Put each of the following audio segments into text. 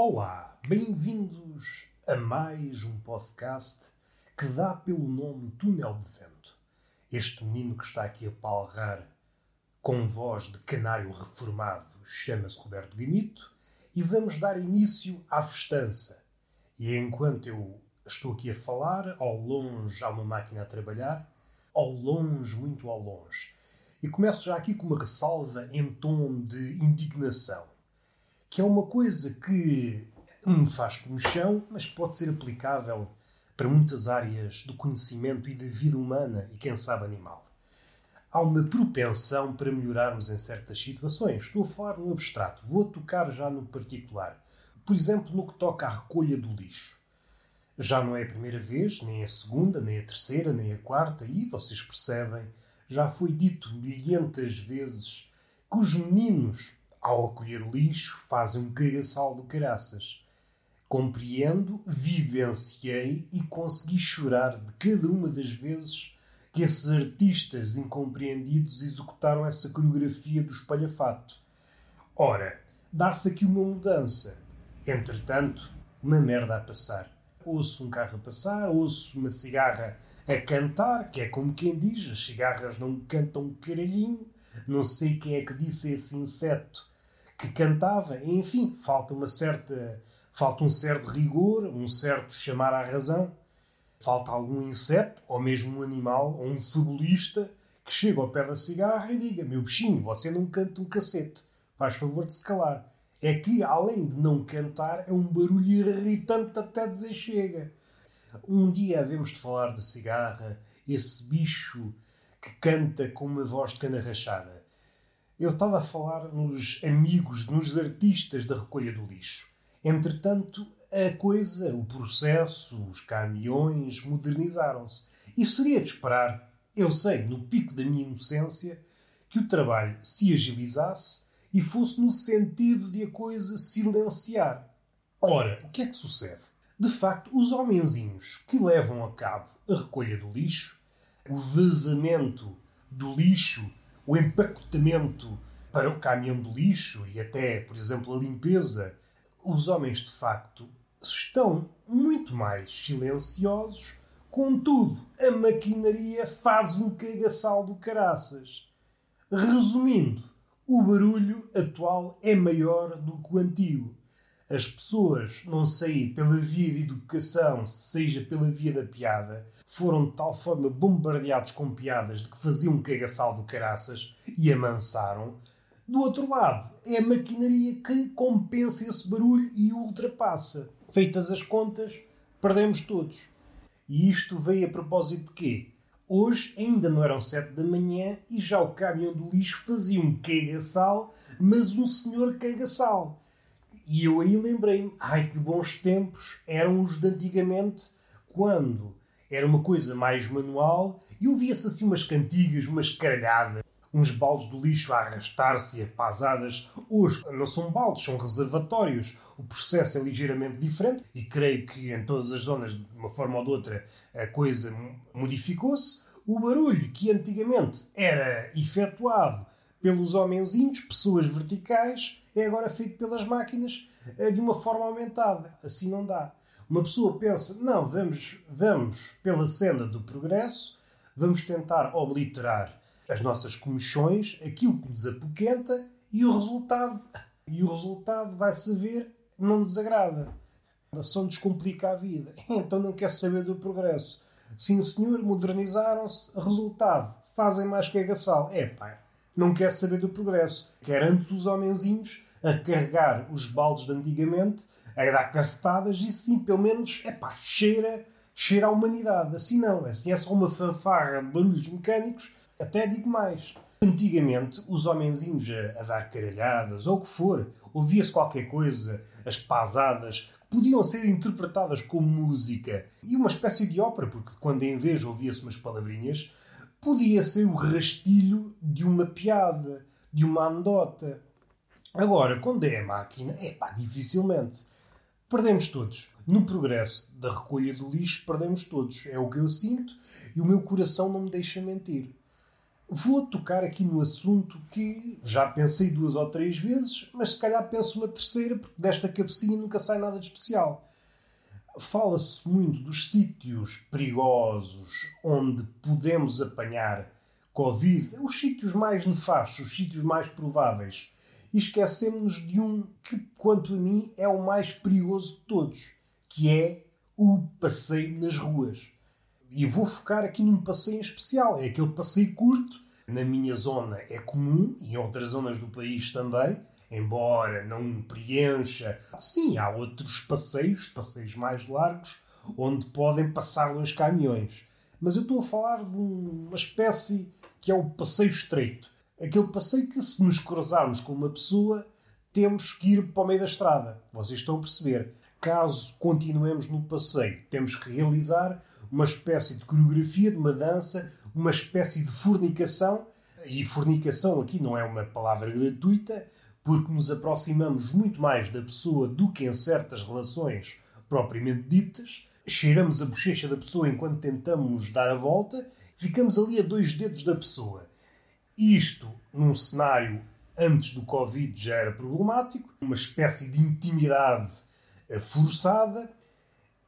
Olá, bem-vindos a mais um podcast que dá pelo nome Túnel de Vento. Este menino que está aqui a palrar com voz de canário reformado chama-se Roberto Gamito e vamos dar início à festança. E enquanto eu estou aqui a falar, ao longe há uma máquina a trabalhar, ao longe, muito ao longe. E começo já aqui com uma ressalva em tom de indignação que é uma coisa que me faz comichão, mas pode ser aplicável para muitas áreas do conhecimento e da vida humana e, quem sabe, animal. Há uma propensão para melhorarmos em certas situações. Estou a falar no abstrato, vou tocar já no particular. Por exemplo, no que toca à recolha do lixo. Já não é a primeira vez, nem a segunda, nem a terceira, nem a quarta, e vocês percebem, já foi dito milhentas vezes que os meninos ao recolher lixo, fazem um cagaçal do caraças. Compreendo, vivenciei e consegui chorar de cada uma das vezes que esses artistas incompreendidos executaram essa coreografia do espalhafato. Ora, dá-se aqui uma mudança. Entretanto, uma merda a passar. Ouço um carro a passar, ouço uma cigarra a cantar, que é como quem diz, as cigarras não cantam caralhinho. Não sei quem é que disse esse inseto que cantava. Enfim, falta uma certa, falta um certo rigor, um certo chamar à razão. Falta algum inseto, ou mesmo um animal, ou um fabulista, que chega ao pé da cigarra e diga: Meu bichinho, você não canta um cacete. Faz favor de se calar. É que, além de não cantar, é um barulho irritante até dizer chega. Um dia havemos de falar de cigarra, esse bicho que canta com uma voz de cana rachada. Eu estava a falar nos amigos, nos artistas da recolha do lixo. Entretanto, a coisa, o processo, os caminhões modernizaram-se. E seria de esperar, eu sei, no pico da minha inocência, que o trabalho se agilizasse e fosse no sentido de a coisa silenciar. Ora, o que é que sucede? De facto, os homenzinhos que levam a cabo a recolha do lixo, o vazamento do lixo o empacotamento para o caminhão de lixo e até, por exemplo, a limpeza, os homens de facto estão muito mais silenciosos. Contudo, a maquinaria faz um cagaçal do caraças. Resumindo, o barulho atual é maior do que o antigo. As pessoas, não sei pela via de educação, seja pela via da piada, foram de tal forma bombardeados com piadas de que faziam um cagaçal do caraças e amansaram. Do outro lado, é a maquinaria que compensa esse barulho e ultrapassa. Feitas as contas, perdemos todos. E isto veio a propósito de quê? Hoje ainda não eram sete da manhã e já o caminhão do lixo fazia um cagaçal, mas um senhor cagaçal. E eu aí lembrei-me, ai que bons tempos eram os de antigamente, quando era uma coisa mais manual e ouvia-se assim umas cantigas, umas caralhadas, uns baldes do lixo a arrastar-se, a pasadas. Hoje não são baldes, são reservatórios. O processo é ligeiramente diferente e creio que em todas as zonas, de uma forma ou de outra, a coisa modificou-se. O barulho que antigamente era efetuado pelos homenzinhos, pessoas verticais, é agora feito pelas máquinas é de uma forma aumentada. Assim não dá. Uma pessoa pensa, não, vamos, vamos pela cena do progresso, vamos tentar obliterar as nossas comissões, aquilo que nos apoquenta e o resultado. E o resultado vai saber, não desagrada. Só nos complica a vida. Então não quer saber do progresso. Sim, senhor, modernizaram-se. Resultado, fazem mais que agaçal. É pá, não quer saber do progresso. Quer antes os homenzinhos a carregar os baldes de antigamente, a dar castadas, e sim, pelo menos, é pá, cheira, cheira à humanidade. Assim não, assim é só uma fanfarra de barulhos mecânicos, até digo mais. Antigamente, os homenzinhos a, a dar caralhadas, ou o que for, ouvia-se qualquer coisa, as pasadas, podiam ser interpretadas como música e uma espécie de ópera, porque quando em vez ouvia-se umas palavrinhas, podia ser o rastilho de uma piada, de uma anedota. Agora, quando é a máquina, é pá, dificilmente. Perdemos todos. No progresso da recolha do lixo, perdemos todos. É o que eu sinto e o meu coração não me deixa mentir. Vou tocar aqui no assunto que já pensei duas ou três vezes, mas se calhar penso uma terceira, porque desta cabecinha nunca sai nada de especial. Fala-se muito dos sítios perigosos onde podemos apanhar Covid, os sítios mais nefastos, os sítios mais prováveis. E esquecemos de um que, quanto a mim, é o mais perigoso de todos, que é o passeio nas ruas. E vou focar aqui num passeio especial. É aquele passeio curto. Na minha zona é comum e em outras zonas do país também, embora não preencha. Sim, há outros passeios, passeios mais largos, onde podem passar dois caminhões. Mas eu estou a falar de uma espécie que é o passeio estreito. Aquele passeio que, se nos cruzarmos com uma pessoa, temos que ir para o meio da estrada. Vocês estão a perceber. Caso continuemos no passeio, temos que realizar uma espécie de coreografia, de uma dança, uma espécie de fornicação. E fornicação aqui não é uma palavra gratuita, porque nos aproximamos muito mais da pessoa do que em certas relações propriamente ditas. Cheiramos a bochecha da pessoa enquanto tentamos dar a volta, ficamos ali a dois dedos da pessoa. Isto, num cenário antes do Covid, já era problemático, uma espécie de intimidade eh, forçada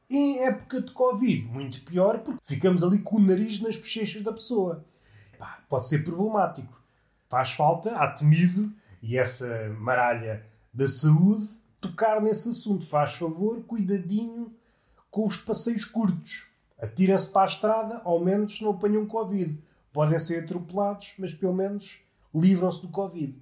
em época de Covid, muito pior, porque ficamos ali com o nariz nas bochechas da pessoa. Pode ser problemático. Faz falta, há temido, e essa maralha da saúde, tocar nesse assunto. Faz favor, cuidadinho com os passeios curtos. Atiram-se para a estrada, ao menos não apanham Covid. Podem ser atropelados, mas pelo menos livram-se do Covid.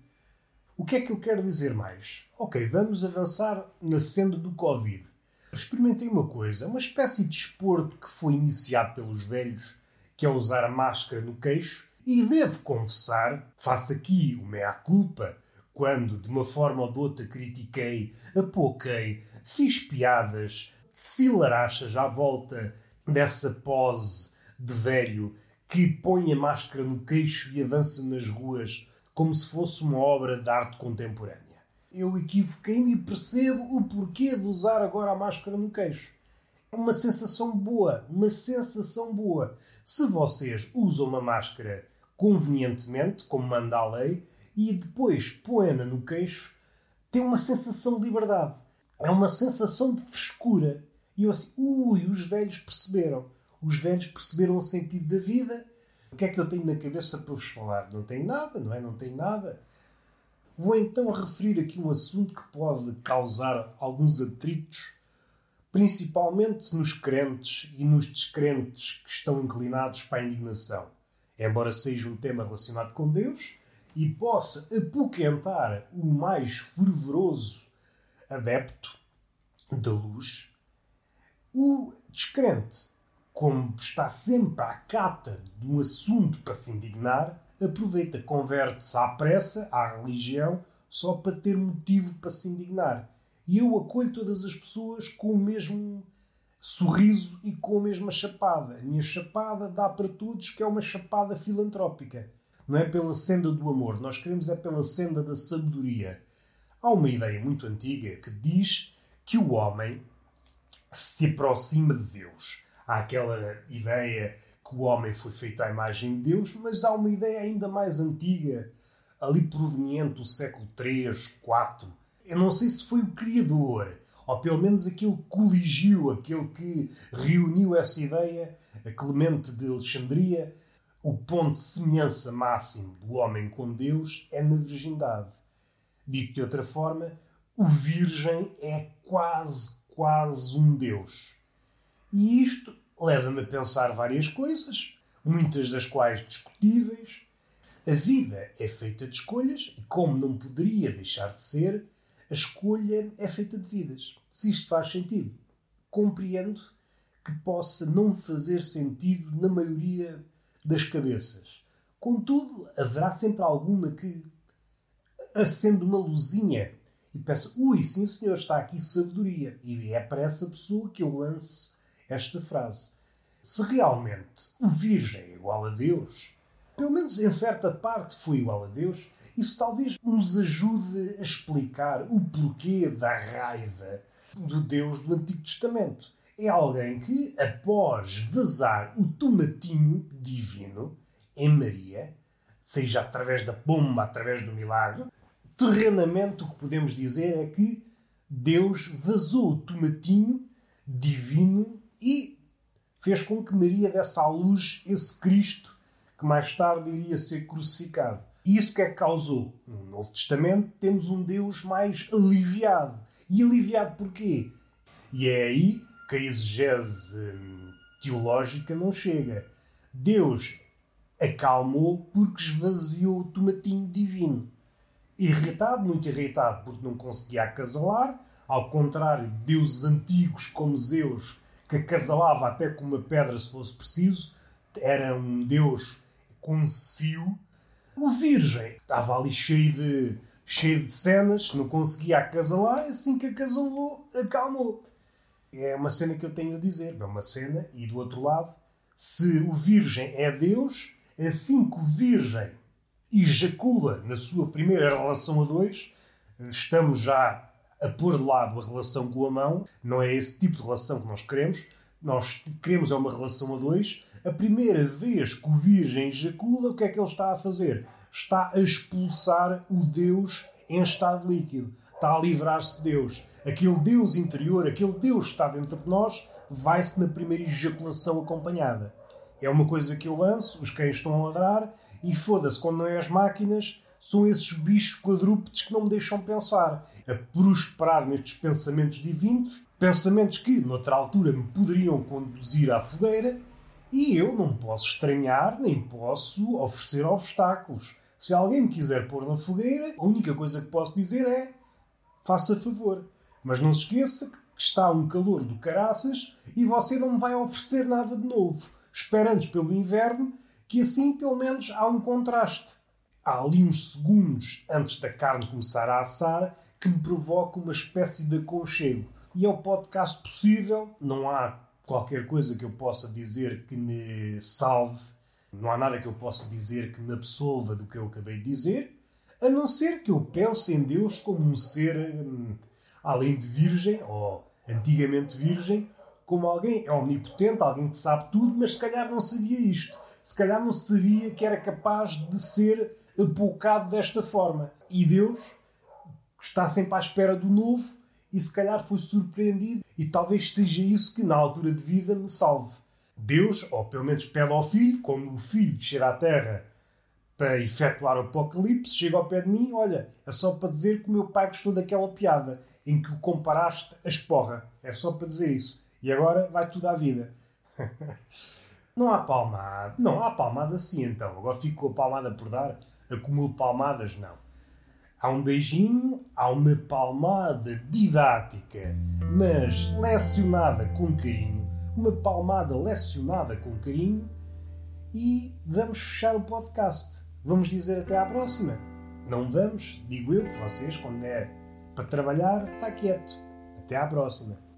O que é que eu quero dizer mais? Ok, vamos avançar na senda do Covid. Experimentei uma coisa, uma espécie de desporto que foi iniciado pelos velhos, que é usar a máscara no queixo, e devo confessar, faço aqui o meia-culpa, quando de uma forma ou de outra critiquei, apoquei, fiz piadas, silarachas à volta dessa pose de velho que põe a máscara no queixo e avança nas ruas como se fosse uma obra de arte contemporânea eu equivoquei-me e percebo o porquê de usar agora a máscara no queixo. É uma sensação boa, uma sensação boa. Se vocês usam uma máscara convenientemente, como manda a lei, e depois põe-na no queixo, tem uma sensação de liberdade. É uma sensação de frescura. E eu assim, ui, os velhos perceberam. Os velhos perceberam o sentido da vida. O que é que eu tenho na cabeça para vos falar? Não tenho nada, não é? Não tenho nada. Vou então referir aqui um assunto que pode causar alguns atritos, principalmente nos crentes e nos descrentes que estão inclinados para a indignação. Embora seja um tema relacionado com Deus e possa apoquentar o mais fervoroso adepto da luz, o descrente, como está sempre à cata de um assunto para se indignar, aproveita, converte-se à pressa, à religião, só para ter motivo para se indignar. E eu acolho todas as pessoas com o mesmo sorriso e com a mesma chapada. A minha chapada dá para todos que é uma chapada filantrópica. Não é pela senda do amor, nós queremos é pela senda da sabedoria. Há uma ideia muito antiga que diz que o homem se aproxima de Deus. Há aquela ideia que o homem foi feito à imagem de Deus, mas há uma ideia ainda mais antiga, ali proveniente do século III, IV. Eu não sei se foi o Criador, ou pelo menos aquele que coligiu, aquele que reuniu essa ideia, a Clemente de Alexandria. O ponto de semelhança máximo do homem com Deus é na virgindade. Dito de outra forma, o Virgem é quase, quase um Deus. E isto leva-me a pensar várias coisas, muitas das quais discutíveis. A vida é feita de escolhas e, como não poderia deixar de ser, a escolha é feita de vidas. Se isto faz sentido, compreendo que possa não fazer sentido na maioria das cabeças. Contudo, haverá sempre alguma que acende uma luzinha e pensa: ui, sim senhor, está aqui sabedoria. E é para essa pessoa que eu lance esta frase. Se realmente o Virgem é igual a Deus, pelo menos em certa parte foi igual a Deus, isso talvez nos ajude a explicar o porquê da raiva do Deus do Antigo Testamento. É alguém que, após vazar o tomatinho divino em Maria, seja através da pomba, através do milagre. Terrenamente, o que podemos dizer é que Deus vazou o tomatinho divino e fez com que Maria desse à luz esse Cristo que mais tarde iria ser crucificado. E isso que é que causou? No Novo Testamento temos um Deus mais aliviado. E aliviado porquê? E é aí que a exegese hum, teológica não chega. Deus acalmou porque esvaziou o tomatinho divino. Irritado, muito irritado, porque não conseguia acasalar, ao contrário de deuses antigos como Zeus, que acasalava até com uma pedra se fosse preciso, era um deus conciso. O Virgem estava ali cheio de, cheio de cenas, não conseguia acasalar, assim que acasalou, acalmou. É uma cena que eu tenho a dizer, é uma cena, e do outro lado, se o Virgem é Deus, assim que o Virgem ejacula na sua primeira relação a dois, estamos já a pôr de lado a relação com a mão, não é esse tipo de relação que nós queremos. Nós queremos é uma relação a dois. A primeira vez que o Virgem ejacula, o que é que ele está a fazer? Está a expulsar o Deus em estado líquido. Está a livrar-se de Deus. Aquele Deus interior, aquele Deus que está dentro de nós, vai-se na primeira ejaculação acompanhada. É uma coisa que eu lanço, os cães estão a ladrar e foda-se, quando não é as máquinas, são esses bichos quadrúpedes que não me deixam pensar, a prosperar nestes pensamentos divinos, pensamentos que, noutra altura, me poderiam conduzir à fogueira, e eu não posso estranhar, nem posso oferecer obstáculos. Se alguém me quiser pôr na fogueira, a única coisa que posso dizer é faça favor. Mas não se esqueça que está um calor do caraças e você não me vai oferecer nada de novo. Espera antes pelo inverno, que assim pelo menos há um contraste. Há ali uns segundos antes da carne começar a assar que me provoca uma espécie de aconchego. E é o podcast possível, não há qualquer coisa que eu possa dizer que me salve, não há nada que eu possa dizer que me absolva do que eu acabei de dizer, a não ser que eu pense em Deus como um ser, hum, além de virgem, ou antigamente virgem, como alguém é omnipotente, alguém que sabe tudo, mas se calhar não sabia isto. Se calhar não sabia que era capaz de ser apocado desta forma. E Deus está sempre à espera do novo e se calhar foi surpreendido e talvez seja isso que na altura de vida me salve. Deus, ou pelo menos pede ao filho, quando o filho descer à terra para efetuar o apocalipse, chega ao pé de mim, olha, é só para dizer que o meu pai gostou daquela piada em que o comparaste a esporra. É só para dizer isso. E agora vai tudo à vida. não há palmada. Não, há palmada sim então. Agora fico com a palmada por dar. Acumulo palmadas, não. Há um beijinho, há uma palmada didática, mas lecionada com carinho. Uma palmada lecionada com carinho. E vamos fechar o podcast. Vamos dizer até à próxima. Não vamos, digo eu, que vocês, quando é para trabalhar, está quieto. Até à próxima.